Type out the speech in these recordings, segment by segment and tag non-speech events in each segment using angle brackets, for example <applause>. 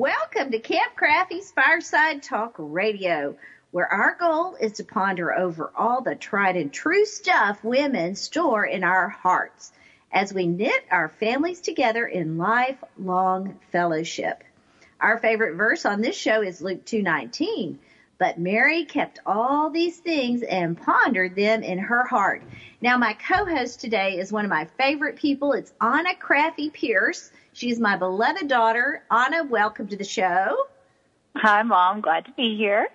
Welcome to Kathy Krafve's Fireside Talk Radio, where our goal is to ponder over all the tried and true stuff women store in our hearts as we knit our families together in lifelong fellowship. Our favorite verse on this show is Luke 2:19. But Mary kept all these things and pondered them in her heart. Now, my co-host today is one of my favorite people. It's Anna Crafty Pierce. She's my beloved daughter. Anna, welcome to the show. Hi, Mom. Glad to be here.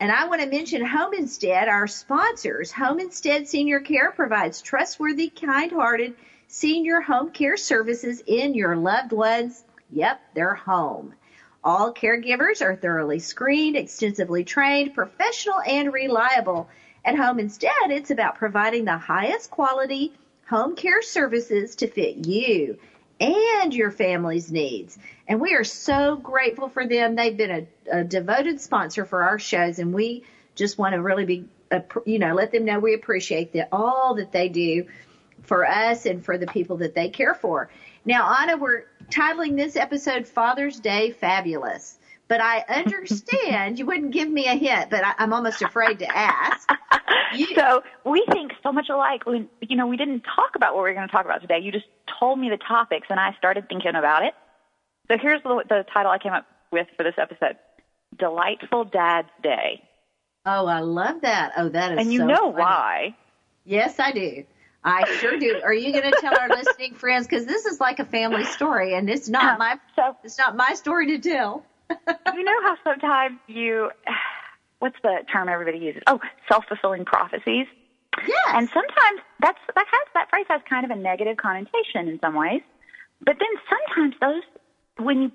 And I want to mention Home Instead, our sponsors. Home Instead Senior Care provides trustworthy, kind-hearted senior home care services in your loved ones. Yep, their home. All caregivers are thoroughly screened, extensively trained, professional, and reliable. At Home Instead, it's about providing the highest quality home care services to fit you and your family's needs. And we are so grateful for them. They've been a, a devoted sponsor for our shows, and we just want to really be, you know, let them know we appreciate the, all that they do for us and for the people that they care for. Now, Anna, we're titling this episode Father's Day Fabulous. But I understand you wouldn't give me a hint, but I, I'm almost afraid to ask. <laughs> You, so we think so much alike. When you know, we didn't talk about what we were going to talk about today. You just told me the topics, and I started thinking about it. So here's the, the title I came up with for this episode: "Delightful Dad's Day." Oh, I love that. Oh, that is. And you so know funny. why? Yes, I do. I sure do. Are you going to tell our <laughs> listening friends? Because this is like a family story, and it's not my so it's not my story to tell. You know how sometimes you <sighs> what's the term everybody uses? Oh, self-fulfilling prophecies. Yes. And sometimes that's that has that phrase has kind of a negative connotation in some ways. But then sometimes those when you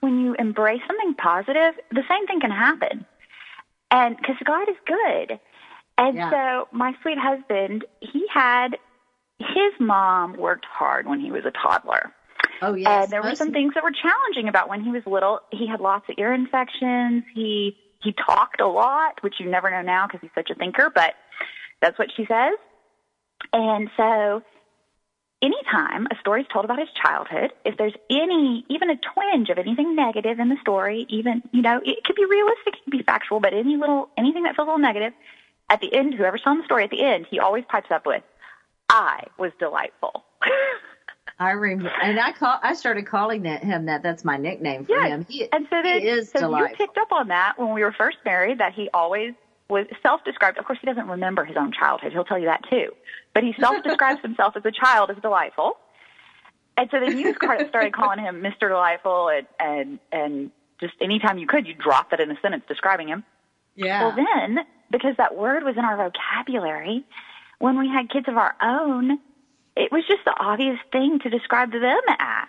when you embrace something positive, the same thing can happen. And because God is good. And Yeah. so my sweet husband, he had his mom worked hard when he was a toddler. Oh uh, yes. And there were some things that were challenging about when he was little. He had lots of ear infections. He he talked a lot, which you never know now because he's such a thinker, but that's what she says. And so anytime a story is told about his childhood, if there's any, even a twinge of anything negative in the story, even, you know, it could be realistic, it could be factual, but any little, anything that feels a little negative, at the end, whoever's telling the story at the end, he always pipes up with, I was delightful. <laughs> I remember, and I call I started calling that him that. That's my nickname for Yes. him. He, And so then, he is so delightful. you picked up on that when we were first married that he always was self-described. Of course, he doesn't remember his own childhood. He'll tell you that too. But he <laughs> self-describes himself as a child as delightful. And so then you <laughs> started started calling him Mr. Delightful and, and, and just anytime you could, you drop that in a sentence describing him. yeah. Well, then, because that word was in our vocabulary, when we had kids of our own, it was just the obvious thing to describe them as.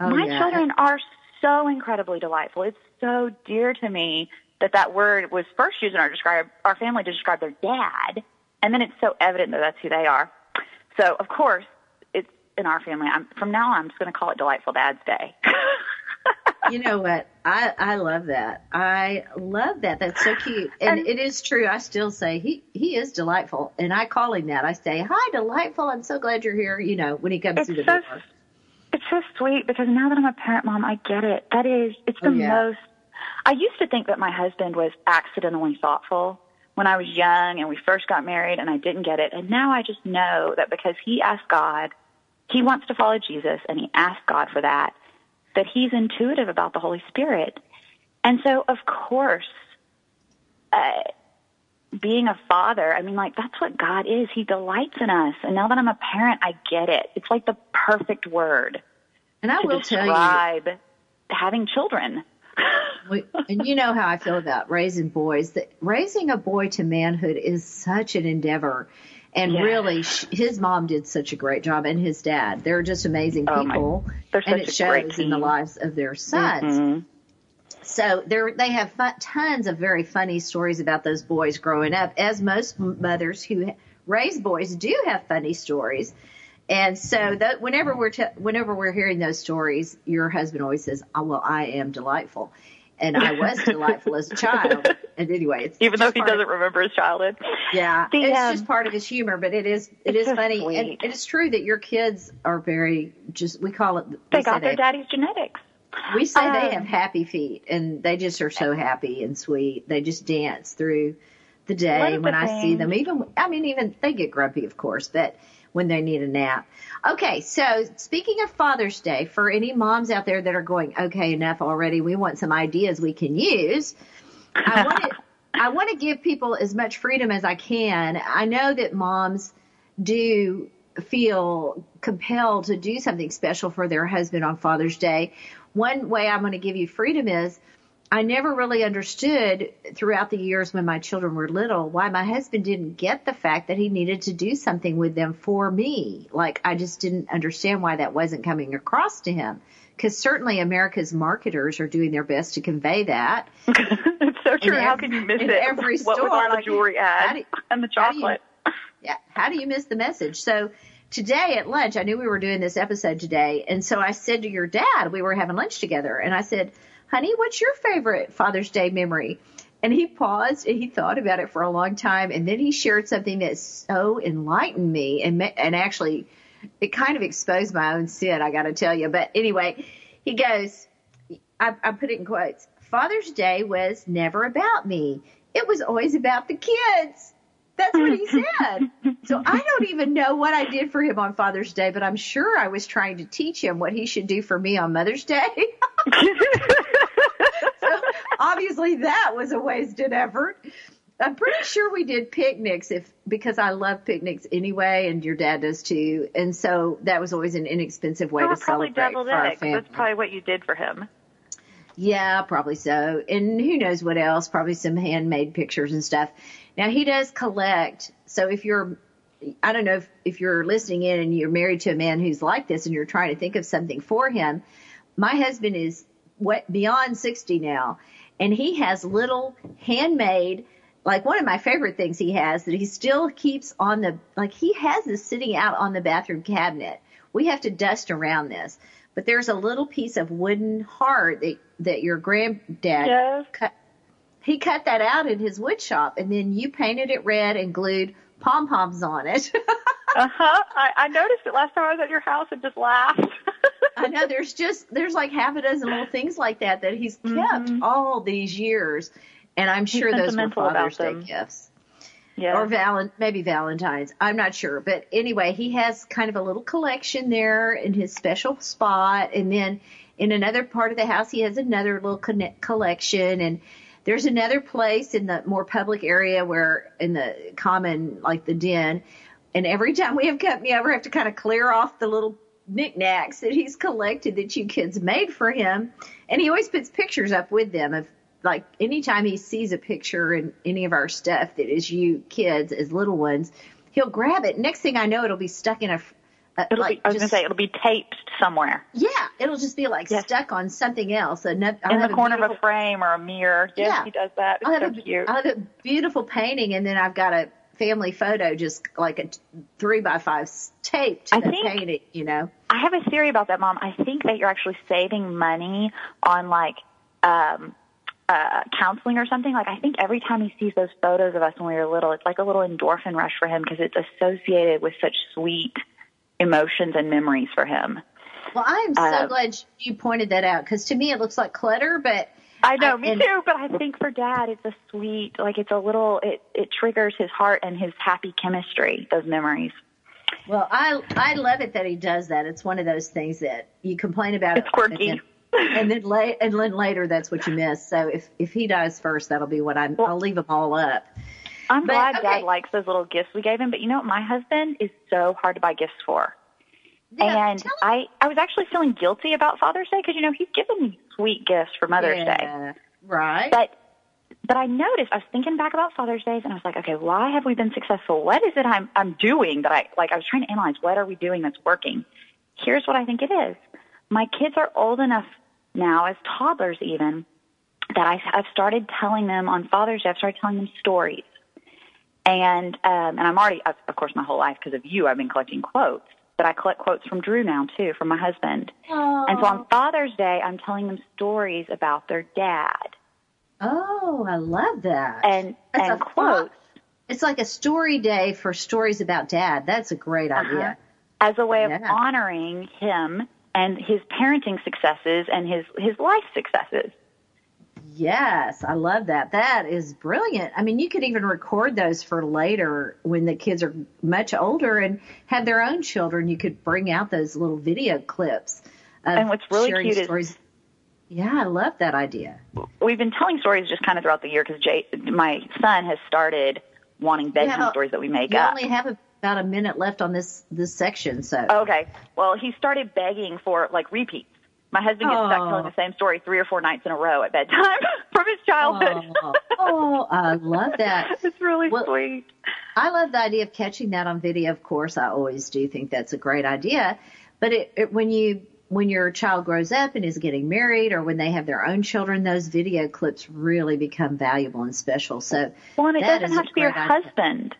oh, My yeah. children are so incredibly delightful. It's so dear to me that that word was first used in our describe our family to describe their dad, and then it's so evident that that's who they are. So of course, it's in our family. I'm from now on. I'm just going to call it Delightful Dad's Day. <laughs> you know what? I I love that. I love that. That's so cute. And, And- it is true. I still say he he is delightful, and I call him that. I say, "Hi, delightful. I'm so glad you're here." You know, when he comes through the so door. It's so sweet because now that I'm a parent mom, I get it. That is, it's the Oh, yeah. most. I used to think that my husband was accidentally thoughtful when I was young and we first got married, and I didn't get it. And now I just know that because he asked God, he wants to follow Jesus, and he asked God for that, that he's intuitive about the Holy Spirit. And so, of course, uh, being a father, I mean, like, that's what God is. He delights in us. And now that I'm a parent, I get it. It's like the perfect word And I to will tell you, describe having children. <laughs> we- and you know how I feel about raising boys. That raising a boy to manhood is such an endeavor. And Yeah. really, his mom did such a great job, and his dad. They're just amazing Oh, my- people, and it a great shows in the lives of their sons. Mhm. So they're, they have fun, tons of very funny stories about those boys growing up, as most mothers who raise boys do have funny stories. And so that whenever we're t- whenever we're hearing those stories, your husband always says, oh, "Well, I am delightful," and I was delightful as a <laughs> child. And anyway, it's Even though he doesn't remember his childhood. yeah, The, it's um, just part of his humor, but it is it is so funny, sweet. and it is true that your kids are very just we call it They got their they- daddy's genetics. we say they Um, have happy feet, and they just are so happy and sweet. They just dance through the day when the I see them. Even I mean, even they get grumpy, of course, but when they need a nap. Okay, so speaking of Father's Day, for any moms out there that are going, okay, enough already. We want some ideas we can use. I want to <laughs> I want to give people as much freedom as I can. I know that moms do feel compelled to do something special for their husband on Father's Day. One way I'm going to give you freedom is I never really understood throughout the years when my children were little why my husband didn't get the fact that he needed to do something with them for me. Like I just didn't understand why that wasn't coming across to him. Because certainly America's marketers are doing their best to convey that. <laughs> it's so true. How can you miss in it? every what with store, all the like, jewelry ads do- and the how you- chocolate? <laughs> yeah, how do you miss the message? So today at lunch, I knew we were doing this episode today. And so I said to your dad, we were having lunch together and I said, honey, what's your favorite Father's Day memory? And he paused and he thought about it for a long time. And then he shared something that so enlightened me and, and actually it kind of exposed my own sin, I got to tell you. But anyway, he goes, I, I put it in quotes. Father's Day was never about me. It was always about the kids. That's what he <laughs> said. So I don't even know what I did for him on Father's Day, but I'm sure I was trying to teach him what he should do for me on Mother's Day. <laughs> obviously that was a wasted effort. I'm pretty sure we did picnics if because I love picnics anyway, and your dad does too. And so that was always an inexpensive way Oh, to probably celebrate deviled for our family. That's probably what you did for him. Yeah, probably so. And who knows what else? Probably some handmade pictures and stuff. Now he does collect. So if you're, I don't know if, if you're listening in and you're married to a man who's like this and you're trying to think of something for him, my husband is what beyond 60 now and he has little handmade like one of my favorite things he has that he still keeps on the like he has this sitting out on the bathroom cabinet. We have to dust around this. But there's a little piece of wooden heart that that your granddad Yes. cut he cut that out in his wood shop and then you painted it red and glued pom poms on it. <laughs> Uh huh. I, I noticed it last time I was at your house and just laughed. <laughs> <laughs> I know there's just there's like half a dozen little things like that that he's kept Mhm. all these years, and I'm sure those were Father's Day gifts. Yeah. or Valen maybe Valentine's. I'm not sure, but anyway, he has kind of a little collection there in his special spot, and then in another part of the house he has another little connect collection, and there's another place in the more public area where in the common like the den, and every time we have company over, I have to kind of clear off the little knickknacks that he's collected that you kids made for him. And he always puts pictures up with them of like anytime he sees a picture in any of our stuff that is you kids as little ones, he'll grab it. Next thing I know, it'll be stuck in a, a It'll like be, I was just, gonna say it'll be taped somewhere yeah, it'll just be like Yes. stuck on something else. Another, in the have a corner of a frame or a mirror. Yes, Yeah. he does that. It's I'll so a, cute. I'll have a beautiful painting, and then I've got a family photo, just like a three by five taped to I the think- painting. You know, I have a theory about that, Mom. I think that you're actually saving money on like um uh counseling or something. Like I think every time he sees those photos of us when we were little, it's like a little endorphin rush for him because it's associated with such sweet emotions and memories for him. well, I am so Uh, glad you pointed that out because to me it looks like clutter, but I know, I- me and- too. But I think for Dad, it's a sweet, like it's a little, it it triggers his heart and his happy chemistry. Those memories. Well, I I love it that he does that. It's one of those things that you complain about. It's it, quirky. And then, and then, la- and then later, that's what you miss. So if if he dies first, that'll be what I'm. I'll leave them all up. I'm But, glad okay. Dad likes those little gifts we gave him. But you know, what? my husband is so hard to buy gifts for. Yeah, and I, I was actually feeling guilty about Father's Day because you know he's given me sweet gifts for Mother's Day, Right. but but I noticed I was thinking back about Father's Days, and I was like, okay, why have we been successful? What is it I'm I'm doing that I like? I was trying to analyze what are we doing that's working. Here's what I think it is. My kids are old enough now, as toddlers even, that I, I've started telling them on Father's Day. I've started telling them stories, and um, and I'm already, of course, my whole life because of you, I've been collecting quotes. But I collect quotes from Drew now too, from my husband. Aww. And so on Father's Day, I'm telling them stories about their dad. Oh, I love that. And That's and a quotes. It's like a story day for stories about dad. That's a great Uh-huh. idea. as a way of Yeah. honoring him and his parenting successes and his his life successes. Yes, I love that. That is brilliant. I mean, you could even record those for later when the kids are much older and have their own children. You could bring out those little video clips. Of And what's really sharing cute is- stories. yeah, I love that idea. We've been telling stories just kind of throughout the year because Jay, my son, has started wanting bedtime Yeah, stories that we make up. only have about a minute left on this this section, so Okay. Well, he started begging for like repeats. My husband gets stuck Oh. telling the same story three or four nights in a row at bedtime <laughs> from his childhood. Oh, oh, I love that. <laughs> it's really Well, sweet. I love the idea of catching that on video. Of course, I always do think that's a great idea. But it, it, when you when your child grows up and is getting married, or when they have their own children, those video clips really become valuable and special. So Well, and it doesn't have to be your idea. husband.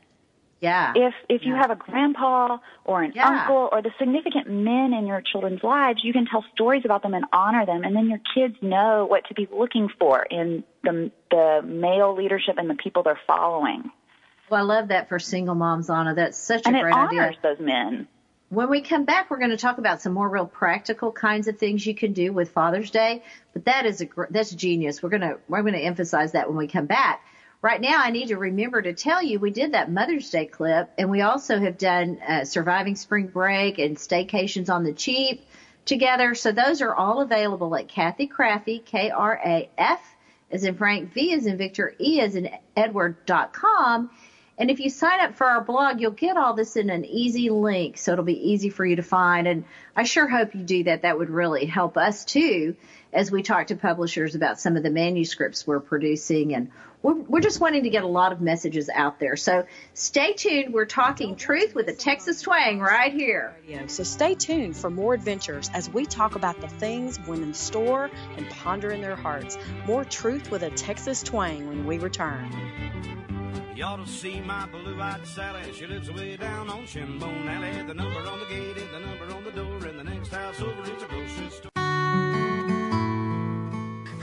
Yeah, if if you Yeah. have a grandpa or an Yeah. uncle or the significant men in your children's lives, you can tell stories about them and honor them, and then your kids know what to be looking for in the the male leadership and the people they're following, well, I love that for single moms, Anna. That's such a and it great idea. honors those men. When we come back, we're going to talk about some more real practical kinds of things you can do with Father's Day. But that is a that's genius. We're going to we're going to emphasize that when we come back. Right now, I need to remember to tell you we did that Mother's Day clip, and we also have done uh, surviving spring break and staycations on the cheap together. So those are all available at Kathy Krafve, K R A F as in Frank, V as in Victor, E as in Edward dot com. And if you sign up for our blog, you'll get all this in an easy link, so it'll be easy for you to find. And I sure hope you do that. That would really help us too, as we talk to publishers about some of the manuscripts we're producing. And we're, we're just wanting to get a lot of messages out there. So stay tuned. We're talking truth with a Texas twang right here. So stay tuned for more adventures as we talk about the things women store and ponder in their hearts. More truth with a Texas twang when we return. You ought to see my blue-eyed Sally. She lives way down on Shinbone Alley. The number on the gate is the number on the door, and the next house over is a grocery store.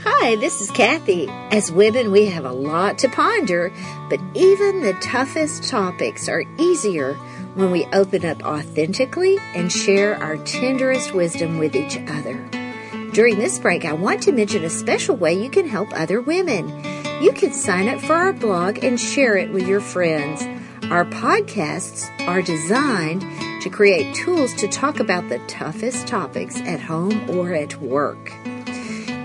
Hi, this is Kathy. As women, we have a lot to ponder, but even the toughest topics are easier when we open up authentically and share our tenderest wisdom with each other. During this break, I want to mention a special way you can help other women. You can sign up for our blog and share it with your friends. Our podcasts are designed to create tools to talk about the toughest topics at home or at work.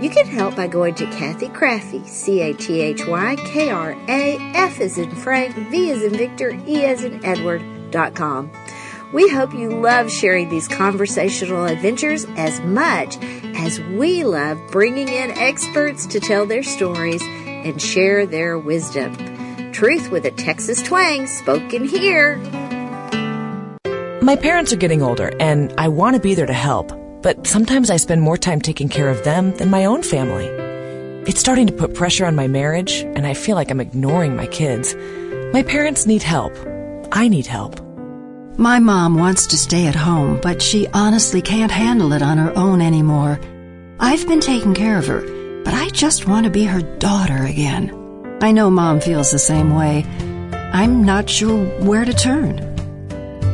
You can help by going to Kathy Krafve, C-A-T-H-Y, K-R-A-F as in Frank, V as in Victor, E as in Edward, dot com. We hope you love sharing these conversational adventures as much as we love bringing in experts to tell their stories and share their wisdom. Truth with a Texas twang spoken here. My parents are getting older, and I want to be there to help, but sometimes I spend more time taking care of them than my own family. It's starting to put pressure on my marriage, and I feel like I'm ignoring my kids. My parents need help. I need help. My mom wants to stay at home, but she honestly can't handle it on her own anymore. I've been taking care of her, but I just want to be her daughter again. I know mom feels the same way. I'm not sure where to turn.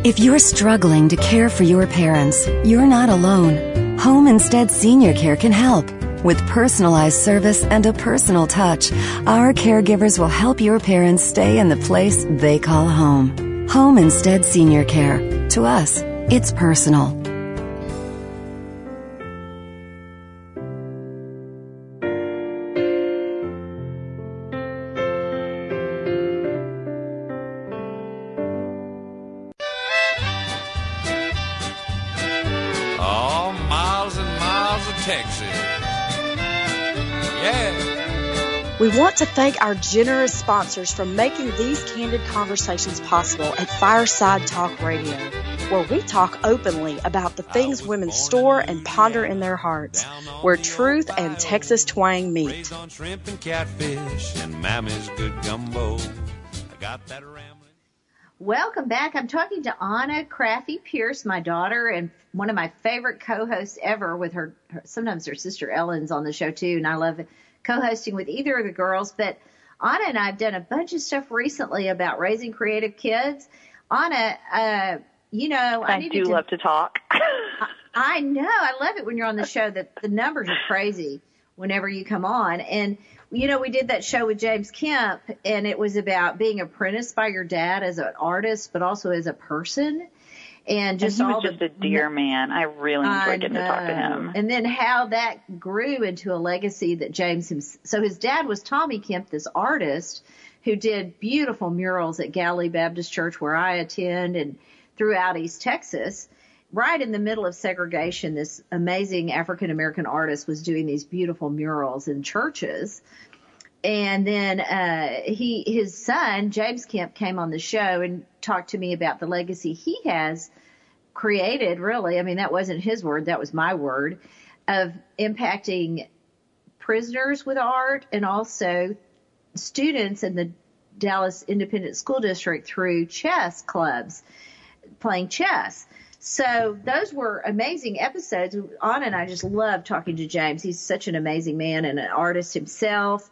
If you're struggling to care for your parents, you're not alone. Home Instead Senior Care can help. With personalized service and a personal touch, our caregivers will help your parents stay in the place they call home. Home Instead Senior Care. To us, it's personal. Texas. Yeah. We want to thank our generous sponsors for making these candid conversations possible at Fireside Talk Radio, where we talk openly about the things women store and ponder in their hearts, where truth and Texas twang meet. on shrimp and catfish and Mammy's good gumbo. I got that rambling. Welcome back. I'm talking to Anna Krafve Pierce, my daughter, and one of my favorite co-hosts ever. With her, her sometimes her sister Ellen's on the show too, and I love co-hosting with either of the girls. But Anna and I have done a bunch of stuff recently about raising creative kids. Anna, uh, you know, I, I do to, love to talk. <laughs> I know. I love it when you're on the show that the numbers are crazy whenever you come on. And, you know, we did that show with James Kemp and it was about being apprenticed by your dad as an artist, but also as a person. And just and he all was just the, a dear man. I really enjoyed getting to talk to him. And then how that grew into a legacy that James hims so his dad was Tommy Kemp, this artist who did beautiful murals at Galilee Baptist Church where I attend and throughout East Texas. Right in the middle of segregation, this amazing African American artist was doing these beautiful murals in churches. And then uh, he, his son James Kemp, came on the show and talked to me about the legacy he has created. Really, I mean that wasn't his word; that was my word of impacting prisoners with art and also students in the Dallas Independent School District through chess clubs, playing chess. So those were amazing episodes. Anna and I just love talking to James. He's such an amazing man and an artist himself.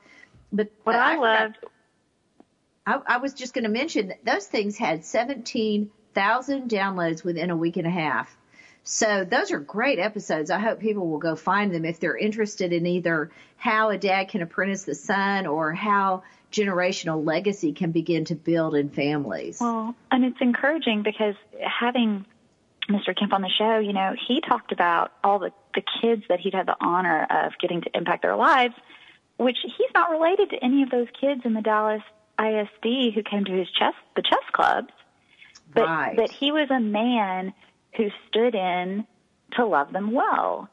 But What I forgot- loved I, I was just going to mention that those things had 17,000 downloads within a week and a half. So those are great episodes. I hope people will go find them if they're interested in either how a dad can apprentice the son or how generational legacy can begin to build in families. Well, and it's encouraging because having Mr. Kemp on the show, you know, he talked about all the, the kids that he'd had the honor of getting to impact their lives, which he's not related to any of those kids in the Dallas ISD who came to his chess, the chess clubs. But, Right. but he was a man who stood in to love them well.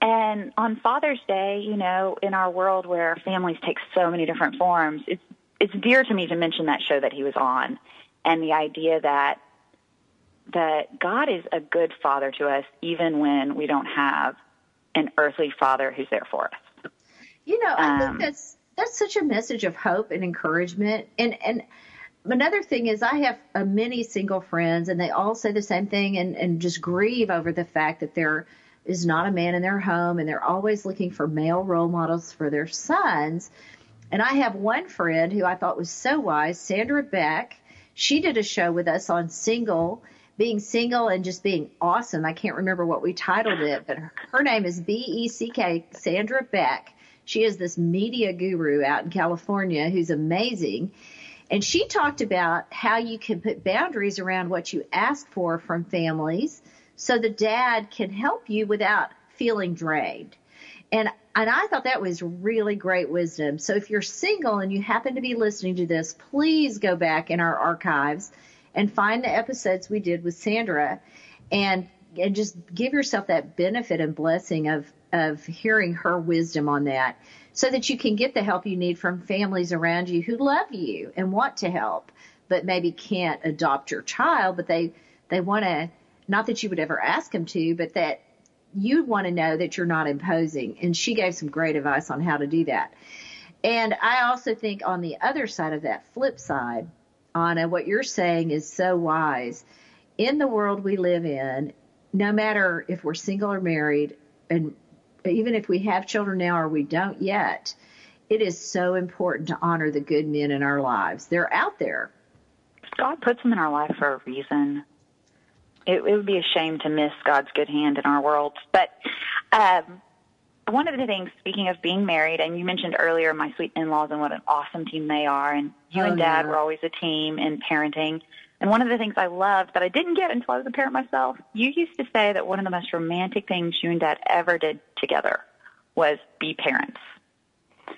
And on Father's Day, you know, in our world where families take so many different forms, it's it's dear to me to mention that show that he was on and the idea that that God is a good father to us even when we don't have an earthly father who's there for us. You know, I Um, think that's that's such a message of hope and encouragement. And and another thing is, I have uh, many single friends, and they all say the same thing, and and just grieve over the fact that there is not a man in their home, and they're always looking for male role models for their sons. And I have one friend who I thought was so wise, Sandra Beck. She did a show with us on single, being single and just being awesome. I can't remember what we titled it, but her, her name is B E C K, Sandra Beck. She is this media guru out in California who's amazing. And she talked about how you can put boundaries around what you ask for from families so the dad can help you without feeling drained. And and I thought that was really great wisdom. So if you're single and you happen to be listening to this, please go back in our archives and find the episodes we did with Sandra and and just give yourself that benefit and blessing of of hearing her wisdom on that so that you can get the help you need from families around you who love you and want to help but maybe can't adopt your child but they they want to not that you would ever ask them to but that you want to know that you're not imposing. And she gave some great advice on how to do that. And i also think on the other side of that flip side anna what you're saying is so wise. In the world we live in no matter if we're single or married and even if we have children now or we don't yet it is so important to honor the good men in our lives they're out there God puts them in our life for a reason. It, it would be a shame to miss God's good hand in our world. But um, one of the things, speaking of being married, and you mentioned earlier my sweet in-laws and what an awesome team they are, and you Oh, and Dad yeah. were always a team in parenting. And one of the things I loved that I didn't get until I was a parent myself, you used to say that one of the most romantic things you and Dad ever did together was be parents.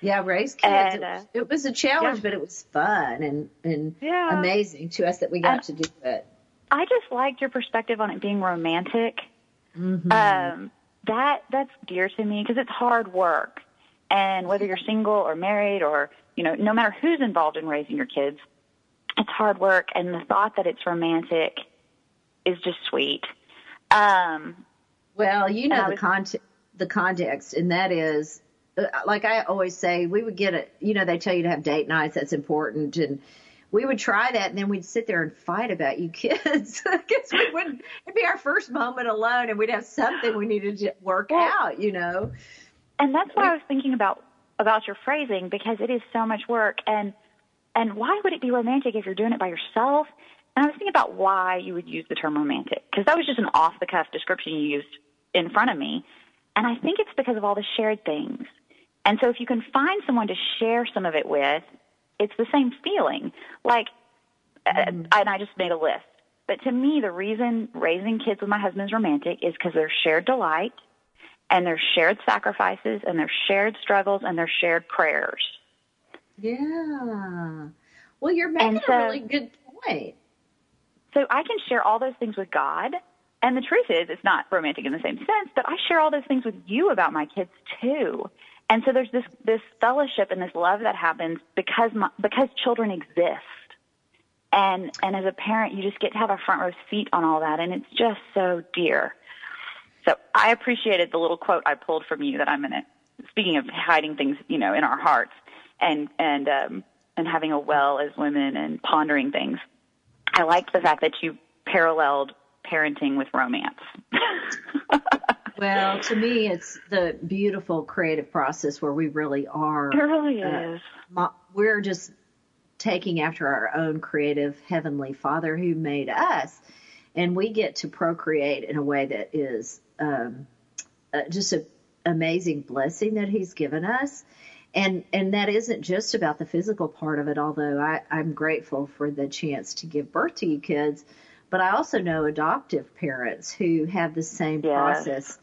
Yeah, raise kids. And, it, uh, was, it was a challenge, yeah. but it was fun and and Yeah. amazing to us that we got And- to do it. I just liked your perspective on it being romantic. Mm-hmm. Um, that that's dear to me because it's hard work. And whether you're single or married or, you know, no matter who's involved in raising your kids, it's hard work. And the thought that it's romantic is just sweet. Um, well, you know the was, context, the context, and that is, uh, like I always say, we would get it. You know, they tell you to have date nights. That's important, and we would try that, and then we'd sit there and fight about you kids <laughs> because we wouldn't. It'd be our first moment alone, and we'd have something we needed to work out. You know. And that's why I was thinking about about your phrasing because it is so much work and and why would it be romantic if you're doing it by yourself? And I was thinking about why you would use the term romantic because that was just an off the cuff description you used in front of me. And I think it's because of all the shared things. And so if you can find someone to share some of it with, it's the same feeling. Like, mm-hmm. and I just made a list. But to me, the reason raising kids with my husband is romantic is because there's shared delight and there's shared sacrifices and there's shared struggles and there's shared prayers. Yeah. Well, you're making so, a really good point. So I can share all those things with God. And the truth is, it's not romantic in the same sense, but I share all those things with you about my kids too. And so there's this, this fellowship and this love that happens because, my, because children exist. And, and as a parent, you just get to have a front row seat on all that. And it's just so dear. So I appreciated the little quote I pulled from you that I'm going to, speaking of hiding things, you know, in our hearts and, and, um, and having a well as women and pondering things. I liked the fact that you paralleled parenting with romance. <laughs> well, to me, it's the beautiful creative process where we really are. It really uh, is. we're just taking after our own creative heavenly Father who made us, and we get to procreate in a way that is um, uh, just an amazing blessing that He's given us and and that isn't just about the physical part of it although I, i'm grateful for the chance to give birth to you kids but i also know adoptive parents who have the same yes. process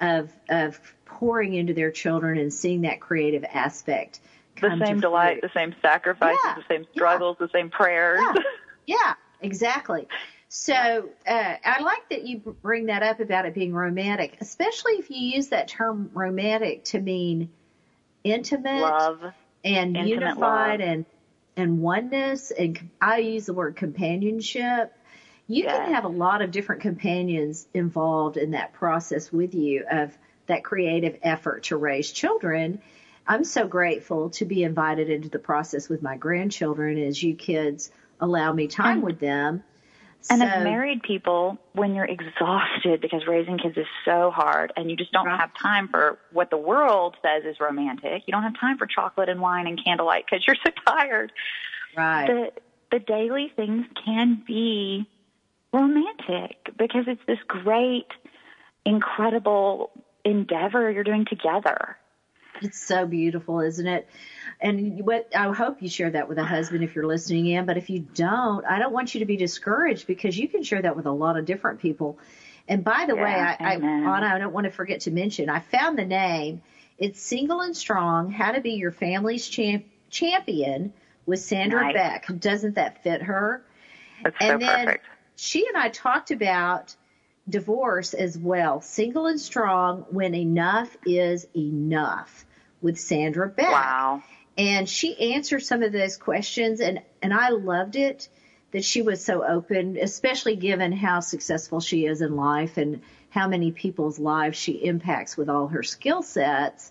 of of pouring into their children and seeing that creative aspect the same delight the same sacrifices yeah. the same struggles yeah. the same prayers yeah, <laughs> yeah exactly so uh, I like that you bring that up about it being romantic, especially if you use that term romantic to mean intimate love and intimate unified love. and and oneness and I use the word companionship. You yeah. can have a lot of different companions involved in that process with you of that creative effort to raise children. I'm so grateful to be invited into the process with my grandchildren as you kids allow me time with them and so, as married people, when you're exhausted because raising kids is so hard and you just don't right. have time for what the world says is romantic, you don't have time for chocolate and wine and candlelight because you're so tired. Right. The, the daily things can be romantic because it's this great, incredible endeavor you're doing together. It's so beautiful, isn't it? And what I hope you share that with a husband if you're listening in. But if you don't, I don't want you to be discouraged because you can share that with a lot of different people. And by the yeah, way, I, I, Anna, I don't want to forget to mention, I found the name. It's Single and Strong, How to Be Your Family's Champ- Champion with Sandra nice. Beck. Doesn't that fit her? That's and so then perfect. she and I talked about divorce as well. Single and Strong when enough is enough with Sandra Beck. Wow. And she answered some of those questions and, and I loved it that she was so open, especially given how successful she is in life and how many people's lives she impacts with all her skill sets.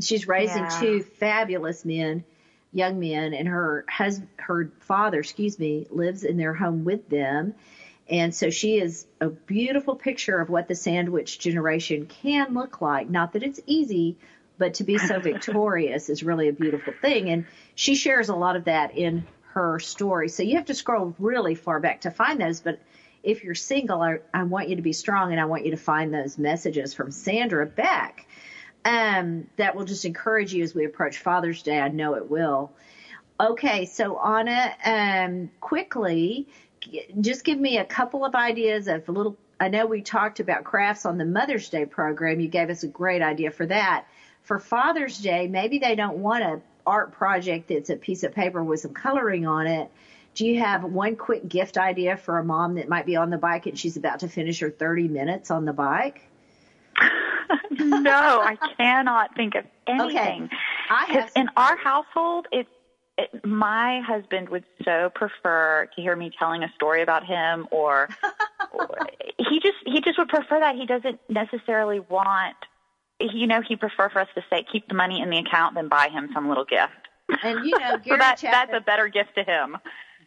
She's raising Yeah. two fabulous men, young men, and her hus- her father, excuse me, lives in their home with them. And so she is a beautiful picture of what the sandwich generation can look like. Not that it's easy, but to be so victorious is really a beautiful thing. And she shares a lot of that in her story. So you have to scroll really far back to find those. But if you're single, I, I want you to be strong and I want you to find those messages from Sandra Beck. Um, that will just encourage you as we approach Father's Day. I know it will. Okay, so Anna, um, quickly, just give me a couple of ideas of little. I know we talked about crafts on the Mother's Day program. You gave us a great idea for that. For Father's Day, maybe they don't want a art project that's a piece of paper with some coloring on it. Do you have one quick gift idea for a mom that might be on the bike and she's about to finish her 30 minutes on the bike? <laughs> no, I cannot think of anything. Okay. I have in our household, it's it, my husband would so prefer to hear me telling a story about him or, or <laughs> he just he just would prefer that he doesn't necessarily want you know he'd prefer for us to say keep the money in the account than buy him some little gift and you know <laughs> Gary so that, Chapman, that's a better gift to him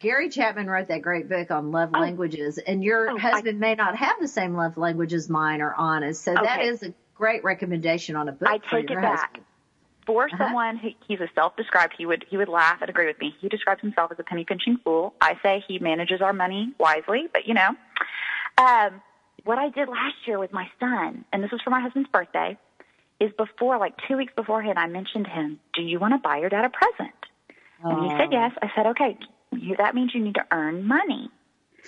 Gary Chapman wrote that great book on love oh. languages and your oh, husband I, may not have the same love language as mine or honest so okay. that is a great recommendation on a book I take it husband. back for Uh-huh. someone who he's a self-described, he would he would laugh and agree with me. He describes himself as a penny pinching fool. I say he manages our money wisely, but you know, um, what I did last year with my son, and this was for my husband's birthday, is before like two weeks beforehand, I mentioned him. Do you want to buy your dad a present? And he said Oh. yes. I said okay. You, that means you need to earn money.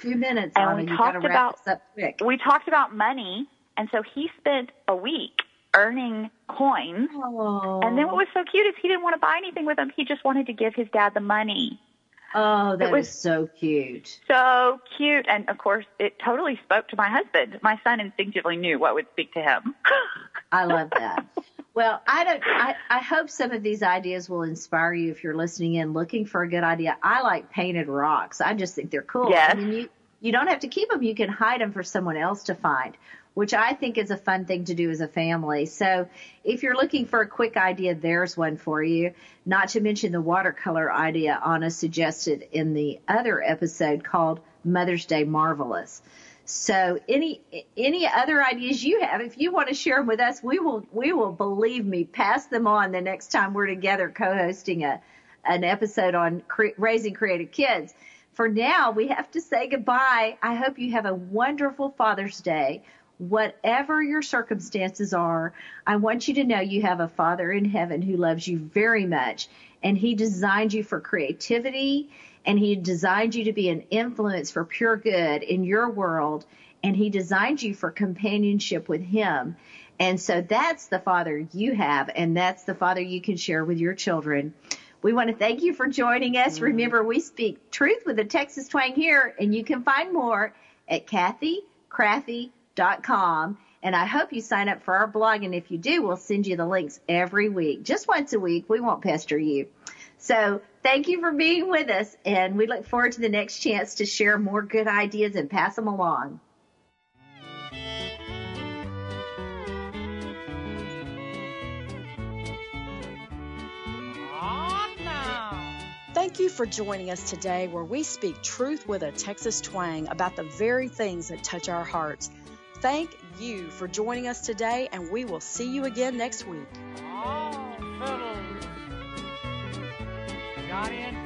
Two minutes, And Anna. we talked about-. We talked about money, and so he spent a week earning coins. Oh. And then what was so cute is he didn't want to buy anything with him. He just wanted to give his dad the money. Oh, that It was- so cute. So cute. And of course, it totally spoke to my husband. My son instinctively knew what would speak to him. <laughs> I love that. Well, I don't. I, I hope some of these ideas will inspire you if you're listening in, looking for a good idea. I like painted rocks. I just think they're cool. Yes. I mean, you you don't have to keep them. You can hide them for someone else to find, which I think is a fun thing to do as a family. So, if you're looking for a quick idea, there's one for you. Not to mention the watercolor idea Anna suggested in the other episode called Mother's Day Marvelous. So any any other ideas you have, if you want to share them with us, we will we will believe me pass them on the next time we're together co-hosting a an episode on cre- raising creative kids. For now, we have to say goodbye. I hope you have a wonderful Father's Day. Whatever your circumstances are, I want you to know you have a Father in heaven who loves you very much and he designed you for creativity and he designed you to be an influence for pure good in your world and he designed you for companionship with him. And so that's the father you have and that's the father you can share with your children. We want to thank you for joining us. Mm-hmm. Remember, we speak truth with a Texas twang here and you can find more at kathykrafve.com. And I hope you sign up for our blog. And if you do, we'll send you the links every week, just once a week. We won't pester you. So thank you for being with us. And we look forward to the next chance to share more good ideas and pass them along. Thank you for joining us today where we speak truth with a Texas twang about the very things that touch our hearts. Thank you for joining us today, and we will see you again next week. audience.